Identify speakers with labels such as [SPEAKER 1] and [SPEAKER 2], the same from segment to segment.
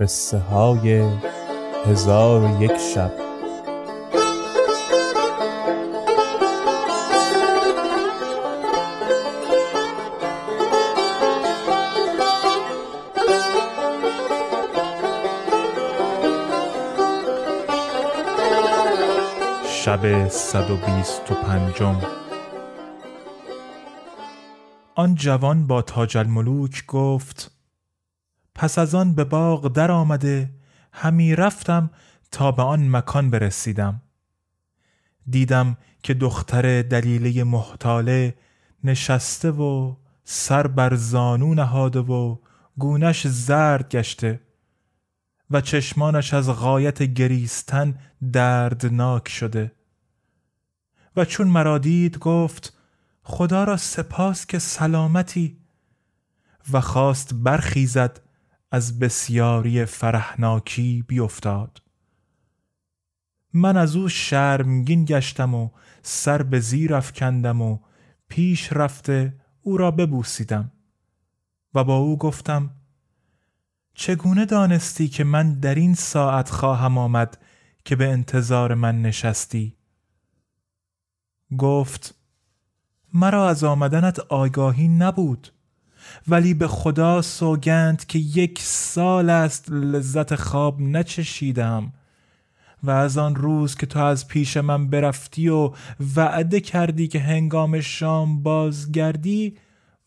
[SPEAKER 1] قصه های هزار و یک شب. شب صد و بیست و پنجم. آن جوان با تاج الملوک گفت پس از آن به باغ در آمده همی رفتم تا به آن مکان برسیدم. دیدم که دختر دلیله محتاله نشسته و سر بر زانو نهاده و گونش زرد گشته و چشمانش از غایت گریستن دردناک شده. و چون مرا دید گفت خدا را سپاس که سلامتی. و خواست برخیزد از بسیاری فرحناکی بیفتاد. من از او شرمگین گشتم و سر به زیر افکندم و پیش رفته او را ببوسیدم و با او گفتم چگونه دانستی که من در این ساعت خواهم آمد که به انتظار من نشستی؟ گفت مرا از آمدنت آگاهی نبود. ولی به خدا سوگند که یک سال است لذت خواب نچشیدم و از آن روز که تو از پیش من برفتی و وعده کردی که هنگام شام بازگردی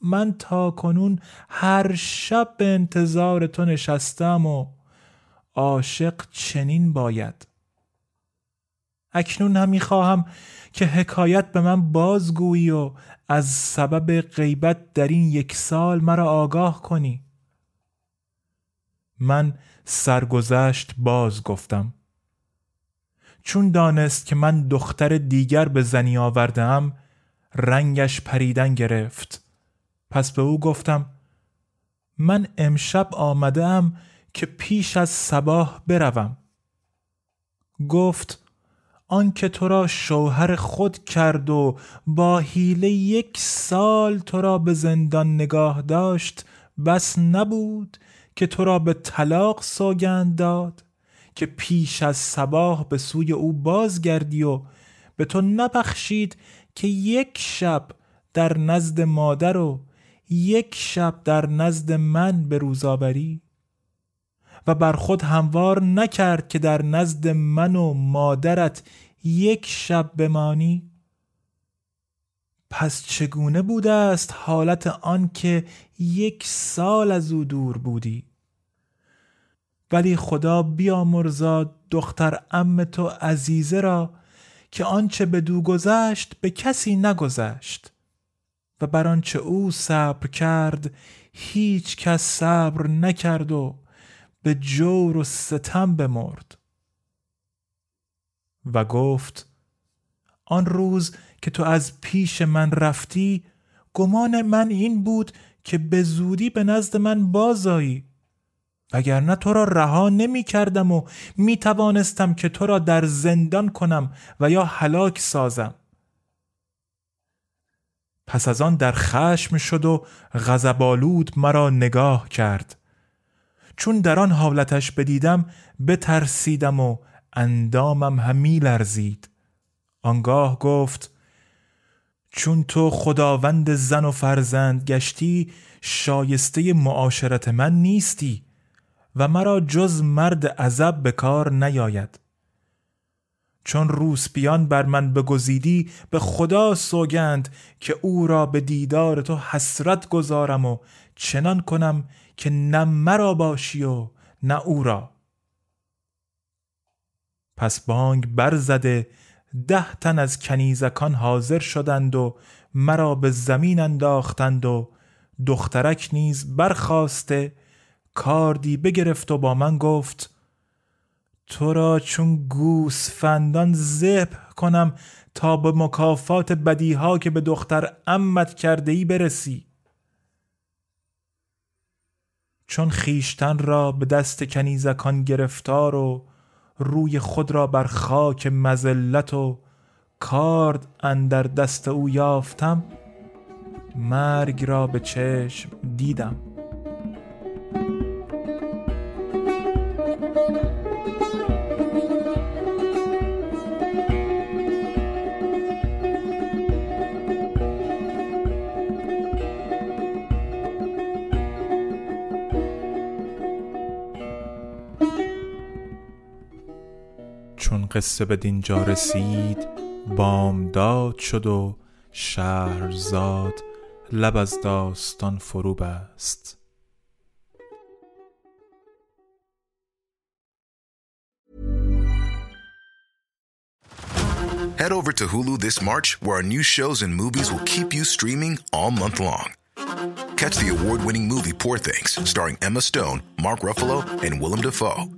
[SPEAKER 1] من تا کنون هر شب به انتظار تو نشستم و عاشق چنین باید. اکنون هم خواهم که حکایت به من بازگویی و از سبب غیبت در این یک سال مرا آگاه کنی. من سرگذشت باز گفتم. چون دانست که من دختر دیگر به زنی آوردم رنگش پریدن گرفت. پس به او گفتم من امشب آمده که پیش از صباح بروم. گفت آنکه تو را شوهر خود کرد و با حیله یک سال تو را به زندان نگاه داشت بس نبود که تو را به طلاق سوگند داد که پیش از صباح به سوی او بازگردی و به تو نبخشید که یک شب در نزد مادر و یک شب در نزد من به روز آوری و بر خود هموار نکرد که در نزد من و مادرت یک شب بمانی. پس چگونه بوده است حالت آن که یک سال از او دور بودی؟ ولی خدا بیامرزاد دختر ام تو عزیزه را که آنچه به دو گذشت به کسی نگذشت. و بر آنچه او صبر کرد هیچ کس صبر نکرد و به جور و ستم بمرد. و گفت آن روز که تو از پیش من رفتی گمان من این بود که به زودی به نزد من بازایی وگرنه تو را رها نمی کردم و می توانستم که تو را در زندان کنم و یا هلاک سازم. پس از آن در خشم شد و غضبآلود مرا نگاه کرد. چون در آن حالتش بدیدم بترسیدم و اندامم همی لرزید. آنگاه گفت چون تو خداوند زن و فرزند گشتی شایسته معاشرت من نیستی و مرا جز مرد عذب به کار نیاید. چون روسپیان بر من بگزیدی به خدا سوگند که او را به دیدار تو حسرت گذارم و چنان کنم که نه مرا باشی و نه او را. پس بانگ برزده ده تن از کنیزکان حاضر شدند و مرا به زمین انداختند و دخترک نیز برخواسته کاردی بگرفت و با من گفت تو را چون گوسفندان زب کنم تا به مکافات بدیها که به دختر امت کرده ای برسی. چون خیشتن را به دست کنیزکان گرفتار و روی خود را بر خاک مزلت و کارد اندر دست او یافتم مرگ را به چشم دیدم. چون قصه به دینجا رسید بامداد شد و شهرزاد لب از داستان فرو بست
[SPEAKER 2] Head over to Hulu this March, where our new shows and movies will keep you streaming all month long. Catch the award winning movie Poor Things, starring Emma Stone, Mark Ruffalo, and Willem Dafoe.